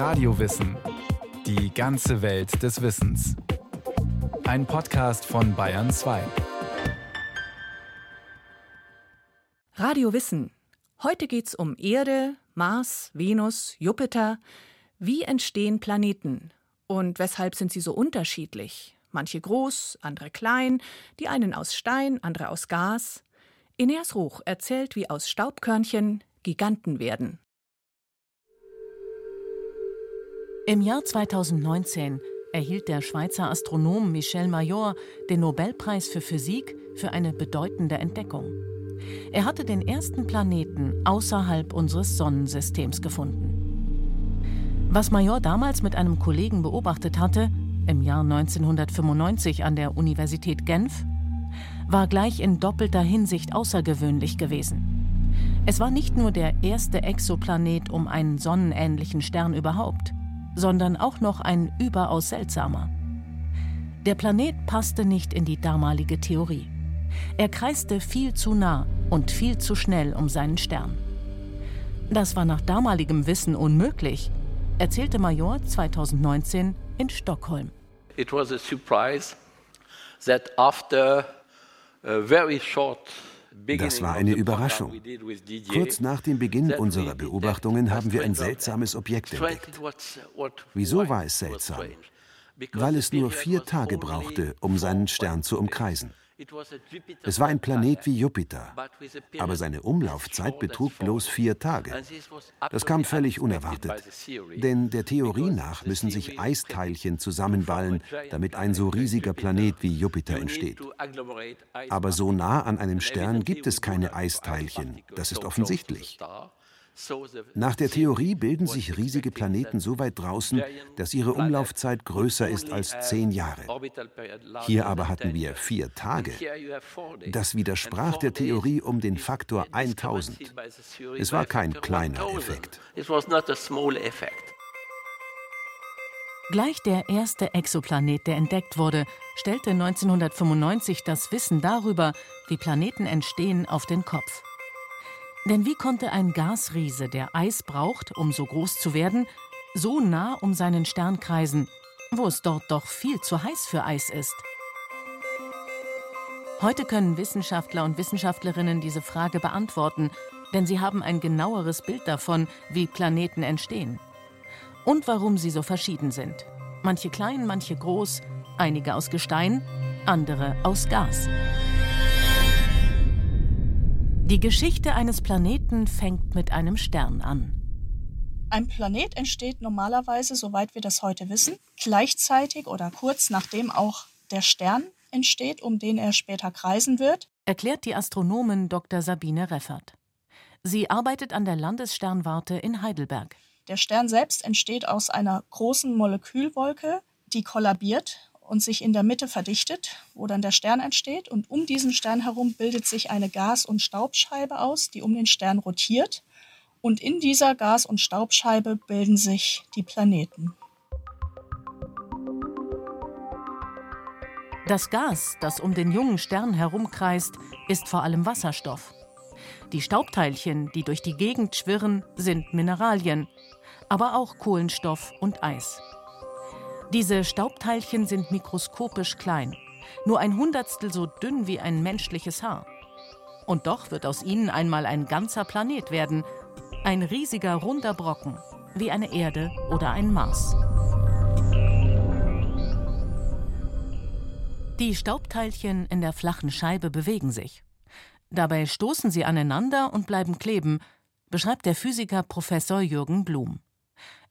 Radiowissen. Die ganze Welt des Wissens. Ein Podcast von Bayern 2. Radio Wissen. Heute geht's um Erde, Mars, Venus, Jupiter. Wie entstehen Planeten? Und weshalb sind sie so unterschiedlich? Manche groß, andere klein, die einen aus Stein, andere aus Gas. Ineas Ruch erzählt, wie aus Staubkörnchen Giganten werden. Im Jahr 2019 erhielt der Schweizer Astronom Michel Major den Nobelpreis für Physik für eine bedeutende Entdeckung. Er hatte den ersten Planeten außerhalb unseres Sonnensystems gefunden. Was Major damals mit einem Kollegen beobachtet hatte, im Jahr 1995 an der Universität Genf, war gleich in doppelter Hinsicht außergewöhnlich gewesen. Es war nicht nur der erste Exoplanet um einen sonnenähnlichen Stern überhaupt, sondern auch noch ein überaus seltsamer. Der Planet passte nicht in die damalige Theorie. Er kreiste viel zu nah und viel zu schnell um seinen Stern. Das war nach damaligem Wissen unmöglich, erzählte Major 2019 in Stockholm. It was a surprise that after a very short das war eine Überraschung. Kurz nach dem Beginn unserer Beobachtungen haben wir ein seltsames Objekt entdeckt. Wieso war es seltsam? Weil es nur vier Tage brauchte, um seinen Stern zu umkreisen. Es war ein Planet wie Jupiter, aber seine Umlaufzeit betrug bloß vier Tage. Das kam völlig unerwartet, denn der Theorie nach müssen sich Eisteilchen zusammenballen, damit ein so riesiger Planet wie Jupiter entsteht. Aber so nah an einem Stern gibt es keine Eisteilchen, das ist offensichtlich. Nach der Theorie bilden sich riesige Planeten so weit draußen, dass ihre Umlaufzeit größer ist als zehn Jahre. Hier aber hatten wir vier Tage. Das widersprach der Theorie um den Faktor 1000. Es war kein kleiner Effekt. Gleich der erste Exoplanet, der entdeckt wurde, stellte 1995 das Wissen darüber, wie Planeten entstehen, auf den Kopf. Denn wie konnte ein Gasriese, der Eis braucht, um so groß zu werden, so nah um seinen Stern kreisen, wo es dort doch viel zu heiß für Eis ist? Heute können Wissenschaftler und Wissenschaftlerinnen diese Frage beantworten, denn sie haben ein genaueres Bild davon, wie Planeten entstehen. Und warum sie so verschieden sind. Manche klein, manche groß, einige aus Gestein, andere aus Gas. Die Geschichte eines Planeten fängt mit einem Stern an. Ein Planet entsteht normalerweise, soweit wir das heute wissen, gleichzeitig oder kurz nachdem auch der Stern entsteht, um den er später kreisen wird, erklärt die Astronomin Dr. Sabine Reffert. Sie arbeitet an der Landessternwarte in Heidelberg. Der Stern selbst entsteht aus einer großen Molekülwolke, die kollabiert und sich in der Mitte verdichtet, wo dann der Stern entsteht. Und um diesen Stern herum bildet sich eine Gas- und Staubscheibe aus, die um den Stern rotiert. Und in dieser Gas- und Staubscheibe bilden sich die Planeten. Das Gas, das um den jungen Stern herumkreist, ist vor allem Wasserstoff. Die Staubteilchen, die durch die Gegend schwirren, sind Mineralien, aber auch Kohlenstoff und Eis. Diese Staubteilchen sind mikroskopisch klein, nur ein Hundertstel so dünn wie ein menschliches Haar. Und doch wird aus ihnen einmal ein ganzer Planet werden, ein riesiger runder Brocken, wie eine Erde oder ein Mars. Die Staubteilchen in der flachen Scheibe bewegen sich. Dabei stoßen sie aneinander und bleiben kleben, beschreibt der Physiker Professor Jürgen Blum.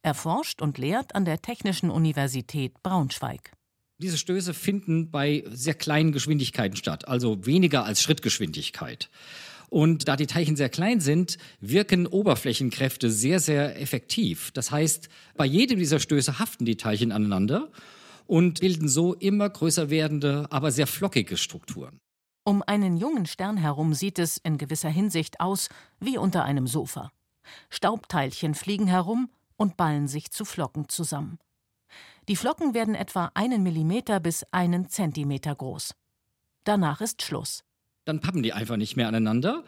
Er forscht und lehrt an der Technischen Universität Braunschweig. Diese Stöße finden bei sehr kleinen Geschwindigkeiten statt, also weniger als Schrittgeschwindigkeit. Und da die Teilchen sehr klein sind, wirken Oberflächenkräfte sehr, sehr effektiv. Das heißt, bei jedem dieser Stöße haften die Teilchen aneinander und bilden so immer größer werdende, aber sehr flockige Strukturen. Um einen jungen Stern herum sieht es in gewisser Hinsicht aus wie unter einem Sofa. Staubteilchen fliegen herum und ballen sich zu Flocken zusammen. Die Flocken werden etwa einen Millimeter bis einen Zentimeter groß. Danach ist Schluss. dann pappen die einfach nicht mehr aneinander.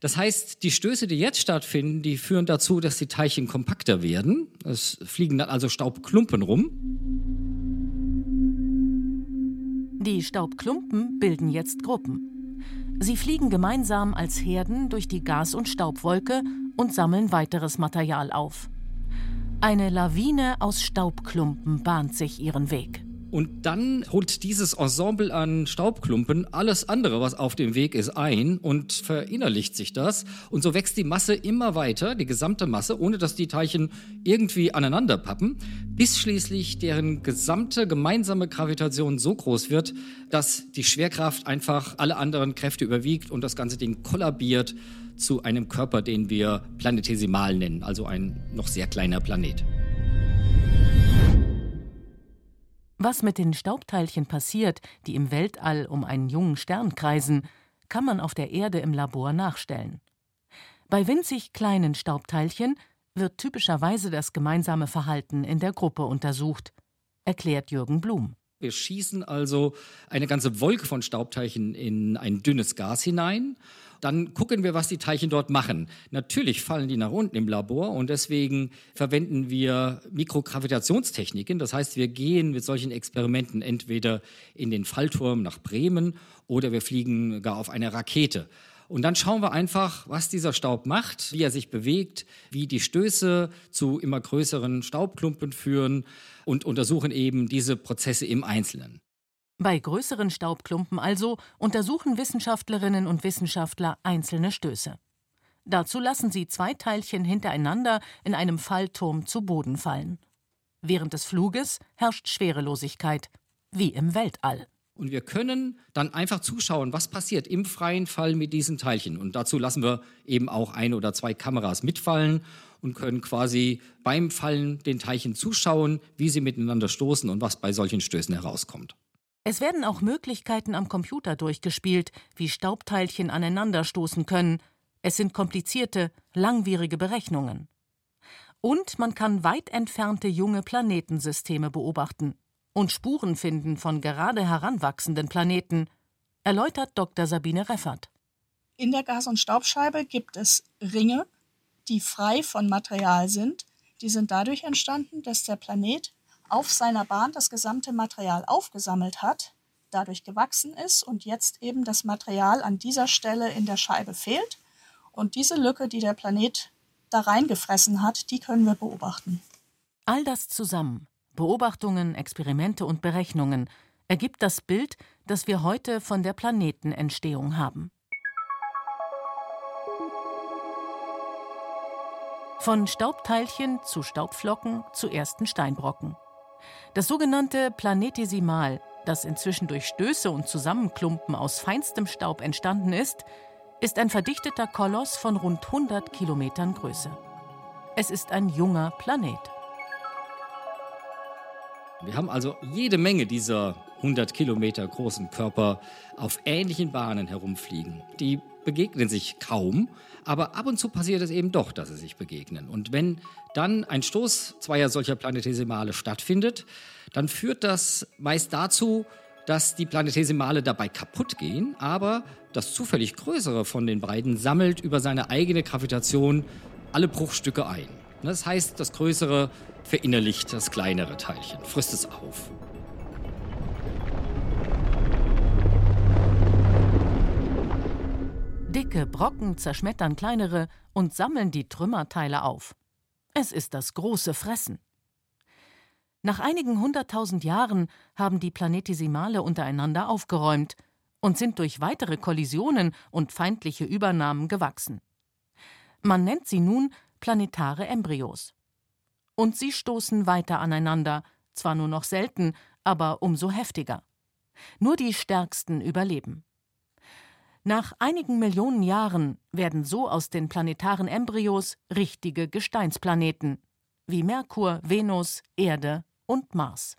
Das heißt, die Stöße, die jetzt stattfinden, die führen dazu, dass die Teilchen kompakter werden. Es fliegen dann also Staubklumpen rum. Die Staubklumpen bilden jetzt Gruppen. Sie fliegen gemeinsam als Herden durch die Gas- und Staubwolke und sammeln weiteres Material auf. Eine Lawine aus Staubklumpen bahnt sich ihren Weg. Und dann holt dieses Ensemble an Staubklumpen alles andere, was auf dem Weg ist, ein und verinnerlicht sich das. Und so wächst die Masse immer weiter, die gesamte Masse, ohne dass die Teilchen irgendwie aneinander pappen, bis schließlich deren gesamte gemeinsame Gravitation so groß wird, dass die Schwerkraft einfach alle anderen Kräfte überwiegt und das ganze Ding kollabiert zu einem Körper, den wir planetesimal nennen, also ein noch sehr kleiner Planet. Was mit den Staubteilchen passiert, die im Weltall um einen jungen Stern kreisen, kann man auf der Erde im Labor nachstellen. Bei winzig kleinen Staubteilchen wird typischerweise das gemeinsame Verhalten in der Gruppe untersucht, erklärt Jürgen Blum. Wir schießen also eine ganze Wolke von Staubteilchen in ein dünnes Gas hinein dann gucken wir, was die Teilchen dort machen. Natürlich fallen die nach unten im Labor und deswegen verwenden wir Mikrogravitationstechniken. Das heißt, wir gehen mit solchen Experimenten entweder in den Fallturm nach Bremen oder wir fliegen gar auf eine Rakete. Und dann schauen wir einfach, was dieser Staub macht, wie er sich bewegt, wie die Stöße zu immer größeren Staubklumpen führen und untersuchen eben diese Prozesse im Einzelnen. Bei größeren Staubklumpen also untersuchen Wissenschaftlerinnen und Wissenschaftler einzelne Stöße. Dazu lassen sie zwei Teilchen hintereinander in einem Fallturm zu Boden fallen. Während des Fluges herrscht Schwerelosigkeit, wie im Weltall. Und wir können dann einfach zuschauen, was passiert im freien Fall mit diesen Teilchen. Und dazu lassen wir eben auch ein oder zwei Kameras mitfallen und können quasi beim Fallen den Teilchen zuschauen, wie sie miteinander stoßen und was bei solchen Stößen herauskommt. Es werden auch Möglichkeiten am Computer durchgespielt, wie Staubteilchen aneinanderstoßen können. Es sind komplizierte, langwierige Berechnungen. Und man kann weit entfernte junge Planetensysteme beobachten und Spuren finden von gerade heranwachsenden Planeten, erläutert Dr. Sabine Reffert. In der Gas- und Staubscheibe gibt es Ringe, die frei von Material sind. Die sind dadurch entstanden, dass der Planet auf seiner Bahn das gesamte Material aufgesammelt hat, dadurch gewachsen ist und jetzt eben das Material an dieser Stelle in der Scheibe fehlt. Und diese Lücke, die der Planet da reingefressen hat, die können wir beobachten. All das zusammen, Beobachtungen, Experimente und Berechnungen, ergibt das Bild, das wir heute von der Planetenentstehung haben. Von Staubteilchen zu Staubflocken zu ersten Steinbrocken. Das sogenannte Planetesimal, das inzwischen durch Stöße und Zusammenklumpen aus feinstem Staub entstanden ist, ist ein verdichteter Koloss von rund 100 Kilometern Größe. Es ist ein junger Planet. Wir haben also jede Menge dieser 100 Kilometer großen Körper auf ähnlichen Bahnen herumfliegen. Die begegnen sich kaum, aber ab und zu passiert es eben doch, dass sie sich begegnen. Und wenn dann ein Stoß zweier solcher Planetesimale stattfindet, dann führt das meist dazu, dass die Planetesimale dabei kaputt gehen, aber das zufällig größere von den beiden sammelt über seine eigene Gravitation alle Bruchstücke ein. Das heißt, das größere verinnerlicht das kleinere Teilchen, frisst es auf. Dicke Brocken zerschmettern kleinere und sammeln die Trümmerteile auf. Es ist das große Fressen. Nach einigen hunderttausend Jahren haben die Planetesimale untereinander aufgeräumt und sind durch weitere Kollisionen und feindliche Übernahmen gewachsen. Man nennt sie nun planetare Embryos. Und sie stoßen weiter aneinander, zwar nur noch selten, aber umso heftiger. Nur die Stärksten überleben. Nach einigen Millionen Jahren werden so aus den planetaren Embryos richtige Gesteinsplaneten, wie Merkur, Venus, Erde und Mars.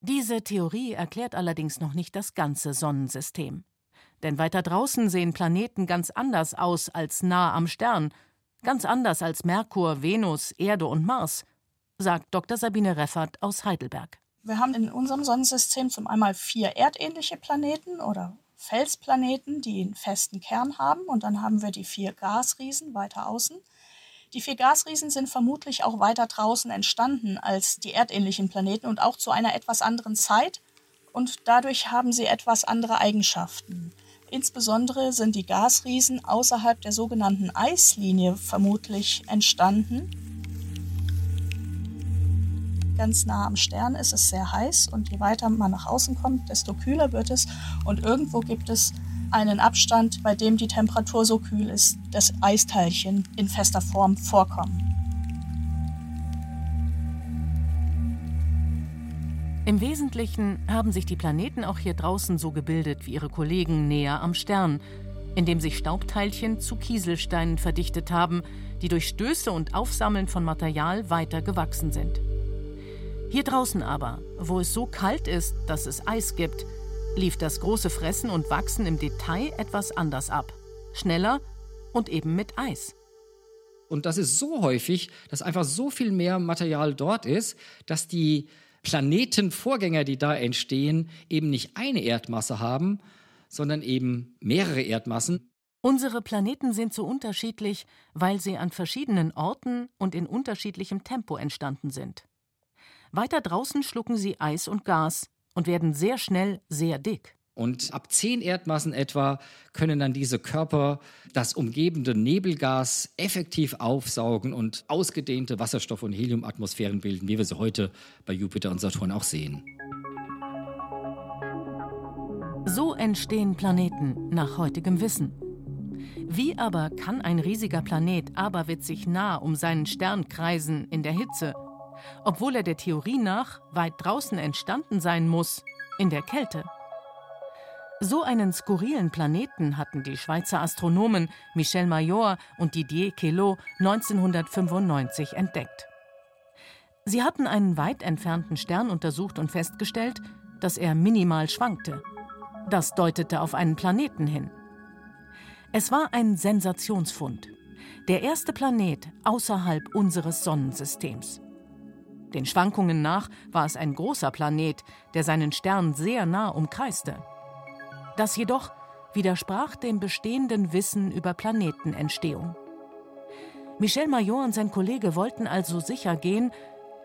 Diese Theorie erklärt allerdings noch nicht das ganze Sonnensystem. Denn weiter draußen sehen Planeten ganz anders aus als nah am Stern, ganz anders als Merkur, Venus, Erde und Mars, sagt Dr. Sabine Reffert aus Heidelberg. Wir haben in unserem Sonnensystem zum einmal vier erdähnliche Planeten oder Felsplaneten, die einen festen Kern haben. Und dann haben wir die vier Gasriesen weiter außen. Die vier Gasriesen sind vermutlich auch weiter draußen entstanden als die erdähnlichen Planeten und auch zu einer etwas anderen Zeit. Und dadurch haben sie etwas andere Eigenschaften. Insbesondere sind die Gasriesen außerhalb der sogenannten Eislinie vermutlich entstanden. Ganz nah am Stern ist es sehr heiß und je weiter man nach außen kommt, desto kühler wird es. Und irgendwo gibt es einen Abstand, bei dem die Temperatur so kühl ist, dass Eisteilchen in fester Form vorkommen. Im Wesentlichen haben sich die Planeten auch hier draußen so gebildet wie ihre Kollegen näher am Stern, indem sich Staubteilchen zu Kieselsteinen verdichtet haben, die durch Stöße und Aufsammeln von Material weiter gewachsen sind. Hier draußen aber, wo es so kalt ist, dass es Eis gibt, lief das große Fressen und Wachsen im Detail etwas anders ab. Schneller und eben mit Eis. Und das ist so häufig, dass einfach so viel mehr Material dort ist, dass die Planetenvorgänger, die da entstehen, eben nicht eine Erdmasse haben, sondern eben mehrere Erdmassen. Unsere Planeten sind so unterschiedlich, weil sie an verschiedenen Orten und in unterschiedlichem Tempo entstanden sind. Weiter draußen schlucken sie Eis und Gas und werden sehr schnell sehr dick. Und ab zehn Erdmassen etwa können dann diese Körper das umgebende Nebelgas effektiv aufsaugen und ausgedehnte Wasserstoff- und Heliumatmosphären bilden, wie wir sie heute bei Jupiter und Saturn auch sehen. So entstehen Planeten nach heutigem Wissen. Wie aber kann ein riesiger Planet aberwitzig nah um seinen Stern kreisen in der Hitze, obwohl er der Theorie nach weit draußen entstanden sein muss, in der Kälte? So einen skurrilen Planeten hatten die Schweizer Astronomen Michel Mayor und Didier Queloz 1995 entdeckt. Sie hatten einen weit entfernten Stern untersucht und festgestellt, dass er minimal schwankte. Das deutete auf einen Planeten hin. Es war ein Sensationsfund. Der erste Planet außerhalb unseres Sonnensystems. Den Schwankungen nach war es ein großer Planet, der seinen Stern sehr nah umkreiste. Das jedoch widersprach dem bestehenden Wissen über Planetenentstehung. Michel Mayor und sein Kollege wollten also sicher gehen,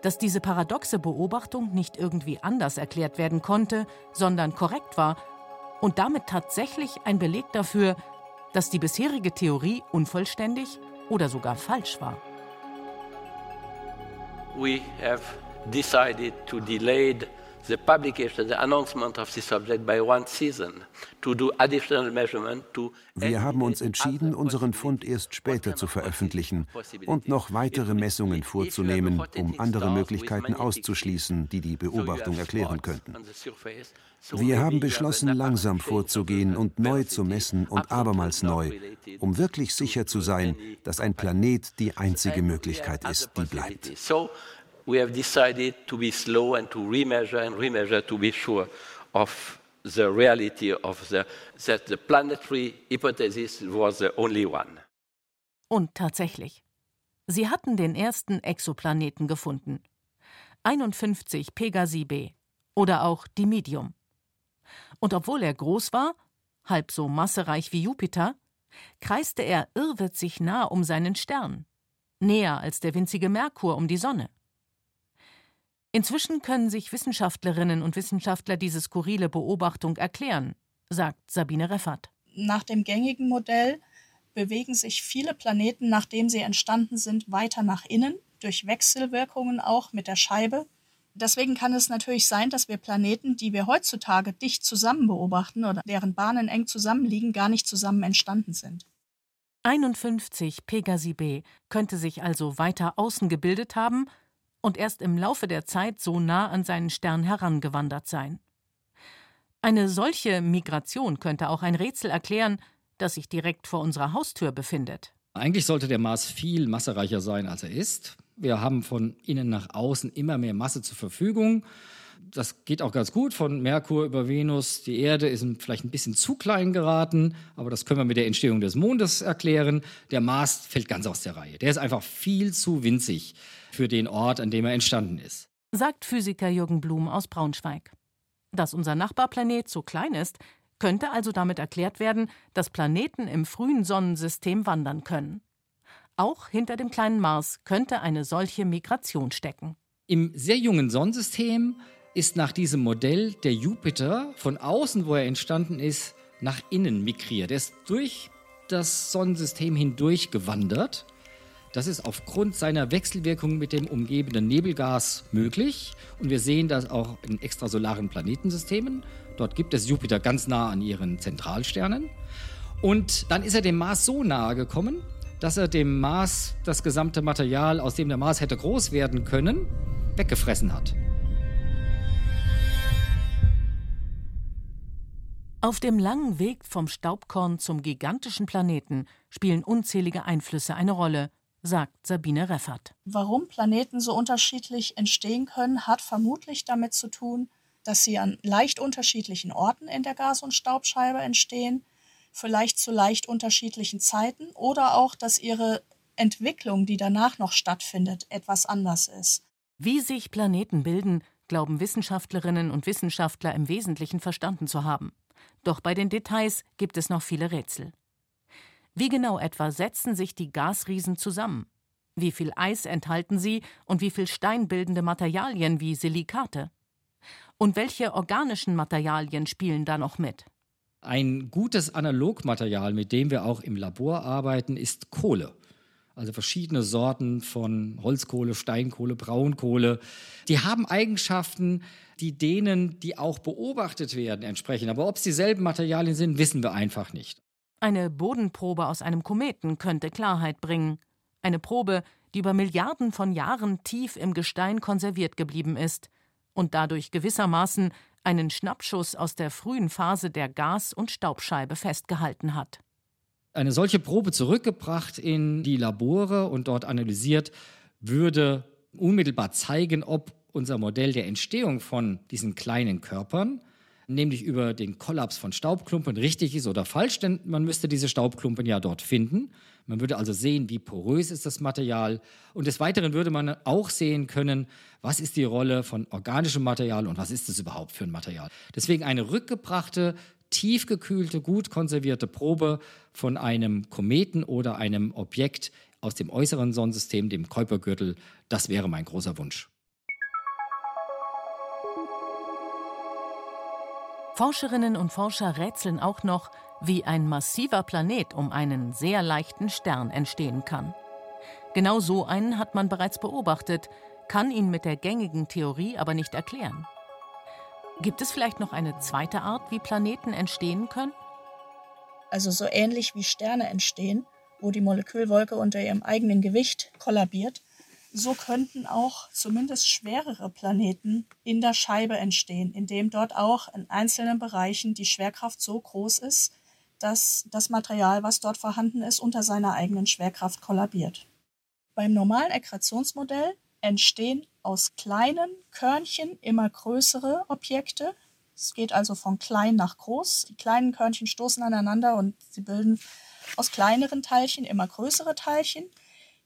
dass diese paradoxe Beobachtung nicht irgendwie anders erklärt werden konnte, sondern korrekt war und damit tatsächlich ein Beleg dafür, dass die bisherige Theorie unvollständig oder sogar falsch war. We have decided to delay the publication, the announcement of this subject by one season to do additional measurement to Wir haben uns entschieden, unseren Fund erst später zu veröffentlichen und noch weitere Messungen vorzunehmen, um andere Möglichkeiten auszuschließen, die die Beobachtung erklären könnten. Wir haben beschlossen, langsam vorzugehen und neu zu messen und abermals neu, um wirklich sicher zu sein, dass ein Planet die einzige Möglichkeit ist, die bleibt we have decided to be slow and to remeasure and remeasure to be sure of the reality of the, that the planetary hypothesis was the only one. Und tatsächlich. Sie hatten den ersten Exoplaneten gefunden. 51 Pegasi b oder auch Dimidium. Und obwohl er groß war, halb so massereich wie Jupiter, kreiste er irrwitzig nah um seinen Stern, näher als der winzige Merkur um die Sonne. Inzwischen können sich Wissenschaftlerinnen und Wissenschaftler diese skurrile Beobachtung erklären, sagt Sabine Reffert. Nach dem gängigen Modell bewegen sich viele Planeten, nachdem sie entstanden sind, weiter nach innen, durch Wechselwirkungen auch mit der Scheibe. Deswegen kann es natürlich sein, dass wir Planeten, die wir heutzutage dicht zusammen beobachten oder deren Bahnen eng zusammenliegen, gar nicht zusammen entstanden sind. 51 Pegasi b könnte sich also weiter außen gebildet haben und erst im Laufe der Zeit so nah an seinen Stern herangewandert sein. Eine solche Migration könnte auch ein Rätsel erklären, das sich direkt vor unserer Haustür befindet. Eigentlich sollte der Mars viel massereicher sein, als er ist. Wir haben von innen nach außen immer mehr Masse zur Verfügung. Das geht auch ganz gut von Merkur über Venus. Die Erde ist vielleicht ein bisschen zu klein geraten, aber das können wir mit der Entstehung des Mondes erklären. Der Mars fällt ganz aus der Reihe. Der ist einfach viel zu winzig für den Ort, an dem er entstanden ist. Sagt Physiker Jürgen Blum aus Braunschweig. Dass unser Nachbarplanet so klein ist, Könnte also damit erklärt werden, dass Planeten im frühen Sonnensystem wandern können. Auch hinter dem kleinen Mars könnte eine solche Migration stecken. Im sehr jungen Sonnensystem ist nach diesem Modell der Jupiter von außen, wo er entstanden ist, nach innen migriert. Er ist durch das Sonnensystem hindurch gewandert. Das ist aufgrund seiner Wechselwirkung mit dem umgebenden Nebelgas möglich. Und wir sehen das auch in extrasolaren Planetensystemen. Dort gibt es Jupiter ganz nah an ihren Zentralsternen. Und dann ist er dem Mars so nahe gekommen, dass er dem Mars das gesamte Material, aus dem der Mars hätte groß werden können, weggefressen hat. Auf dem langen Weg vom Staubkorn zum gigantischen Planeten spielen unzählige Einflüsse eine Rolle, sagt Sabine Reffert. Warum Planeten so unterschiedlich entstehen können, hat vermutlich damit zu tun, dass sie an leicht unterschiedlichen Orten in der Gas- und Staubscheibe entstehen, vielleicht zu leicht unterschiedlichen Zeiten oder auch, dass ihre Entwicklung, die danach noch stattfindet, etwas anders ist. Wie sich Planeten bilden, glauben Wissenschaftlerinnen und Wissenschaftler im Wesentlichen verstanden zu haben. Doch bei den Details gibt es noch viele Rätsel. Wie genau etwa setzen sich die Gasriesen zusammen? Wie viel Eis enthalten sie und wie viel steinbildende Materialien wie Silikate? Und welche organischen Materialien spielen da noch mit? Ein gutes Analogmaterial, mit dem wir auch im Labor arbeiten, ist Kohle. Also verschiedene Sorten von Holzkohle, Steinkohle, Braunkohle. Die haben Eigenschaften, die denen, die auch beobachtet werden, entsprechen. Aber ob es dieselben Materialien sind, wissen wir einfach nicht. Eine Bodenprobe aus einem Kometen könnte Klarheit bringen. Eine Probe, die über Milliarden von Jahren tief im Gestein konserviert geblieben ist und dadurch gewissermaßen einen Schnappschuss aus der frühen Phase der Gas- und Staubscheibe festgehalten hat. Eine solche Probe zurückgebracht in die Labore und dort analysiert, würde unmittelbar zeigen, ob unser Modell der Entstehung von diesen kleinen Körpern, nämlich über den Kollaps von Staubklumpen, richtig ist oder falsch, denn man müsste diese Staubklumpen ja dort finden. Man würde also sehen, wie porös ist das Material. Und des Weiteren würde man auch sehen können, was ist die Rolle von organischem Material und was ist es überhaupt für ein Material. Deswegen eine rückgebrachte, tiefgekühlte, gut konservierte Probe von einem Kometen oder einem Objekt aus dem äußeren Sonnensystem, dem Kuipergürtel, das wäre mein großer Wunsch. Forscherinnen und Forscher rätseln auch noch, wie ein massiver Planet um einen sehr leichten Stern entstehen kann. Genau so einen hat man bereits beobachtet, kann ihn mit der gängigen Theorie aber nicht erklären. Gibt es vielleicht noch eine zweite Art, wie Planeten entstehen können? Also so ähnlich wie Sterne entstehen, wo die Molekülwolke unter ihrem eigenen Gewicht kollabiert, so könnten auch zumindest schwerere Planeten in der Scheibe entstehen, indem dort auch in einzelnen Bereichen die Schwerkraft so groß ist, dass das Material, was dort vorhanden ist, unter seiner eigenen Schwerkraft kollabiert. Beim normalen Akkretionsmodell entstehen aus kleinen Körnchen immer größere Objekte. Es geht also von klein nach groß. Die kleinen Körnchen stoßen aneinander und sie bilden aus kleineren Teilchen immer größere Teilchen.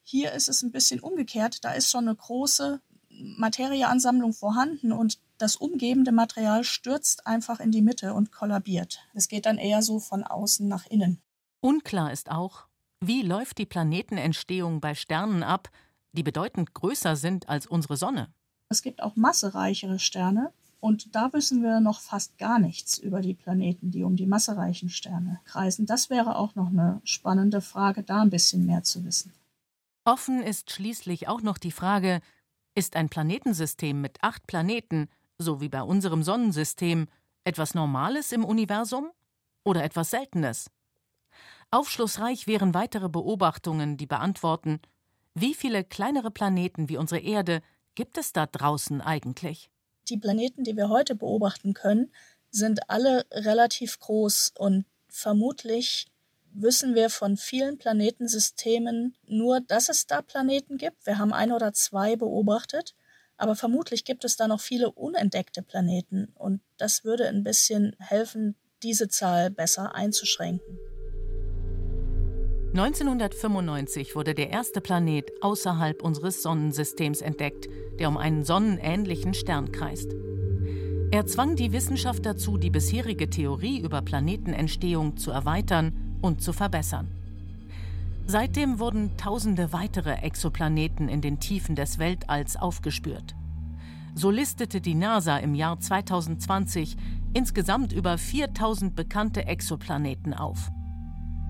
Hier ist es ein bisschen umgekehrt. Da ist schon eine große Materieansammlung vorhanden und das umgebende Material stürzt einfach in die Mitte und kollabiert. Es geht dann eher so von außen nach innen. Unklar ist auch, wie läuft die Planetenentstehung bei Sternen ab, die bedeutend größer sind als unsere Sonne. Es gibt auch massereichere Sterne und da wissen wir noch fast gar nichts über die Planeten, die um die massereichen Sterne kreisen. Das wäre auch noch eine spannende Frage, da ein bisschen mehr zu wissen. Offen ist schließlich auch noch die Frage, ist ein Planetensystem mit acht Planeten, so wie bei unserem Sonnensystem, etwas Normales im Universum oder etwas Seltenes? Aufschlussreich wären weitere Beobachtungen, die beantworten, wie viele kleinere Planeten wie unsere Erde gibt es da draußen eigentlich? Die Planeten, die wir heute beobachten können, sind alle relativ groß und vermutlich wissen wir von vielen Planetensystemen nur, dass es da Planeten gibt. Wir haben ein oder zwei beobachtet, aber vermutlich gibt es da noch viele unentdeckte Planeten und das würde ein bisschen helfen, diese Zahl besser einzuschränken. 1995 wurde der erste Planet außerhalb unseres Sonnensystems entdeckt, der um einen sonnenähnlichen Stern kreist. Er zwang die Wissenschaft dazu, die bisherige Theorie über Planetenentstehung zu erweitern und zu verbessern. Seitdem wurden tausende weitere Exoplaneten in den Tiefen des Weltalls aufgespürt. So listete die NASA im Jahr 2020 insgesamt über 4000 bekannte Exoplaneten auf.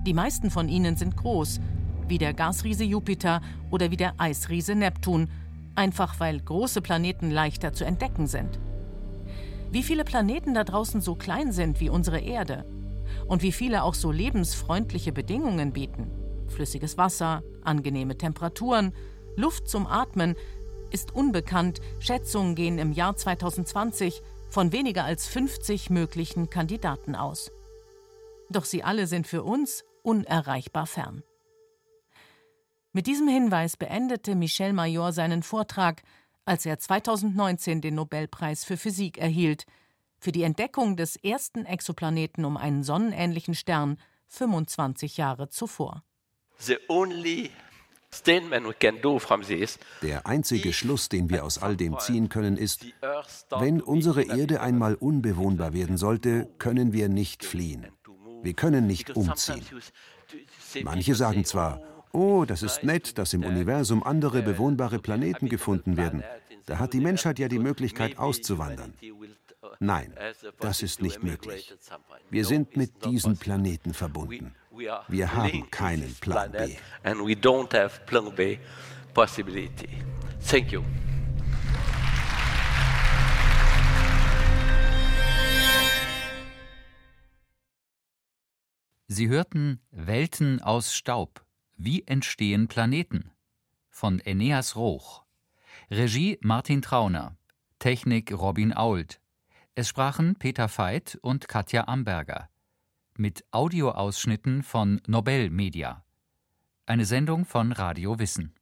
Die meisten von ihnen sind groß, wie der Gasriese Jupiter oder wie der Eisriese Neptun, einfach weil große Planeten leichter zu entdecken sind. Wie viele Planeten da draußen so klein sind wie unsere Erde und wie viele auch so lebensfreundliche Bedingungen bieten, flüssiges Wasser, angenehme Temperaturen, Luft zum Atmen, ist unbekannt. Schätzungen gehen im Jahr 2020 von weniger als 50 möglichen Kandidaten aus. Doch sie alle sind für uns unerreichbar fern. Mit diesem Hinweis beendete Michel Major seinen Vortrag, als er 2019 den Nobelpreis für Physik erhielt, für die Entdeckung des ersten Exoplaneten um einen sonnenähnlichen Stern 25 Jahre zuvor. Der einzige Schluss, den wir aus all dem ziehen können, ist, wenn unsere Erde einmal unbewohnbar werden sollte, können wir nicht fliehen. Wir können nicht umziehen. Manche sagen zwar, oh, das ist nett, dass im Universum andere bewohnbare Planeten gefunden werden. Da hat die Menschheit ja die Möglichkeit auszuwandern. Nein, das ist nicht möglich. Wir sind mit diesen Planeten verbunden. Wir haben keinen Plan B. Thank you. Sie hörten Welten aus Staub. Wie entstehen Planeten? Von Eneas Roch. Regie Martin Trauner. Technik Robin Ault. Es sprachen Peter Veit und Katja Amberger mit Audioausschnitten von Nobel Media. Eine Sendung von Radio Wissen.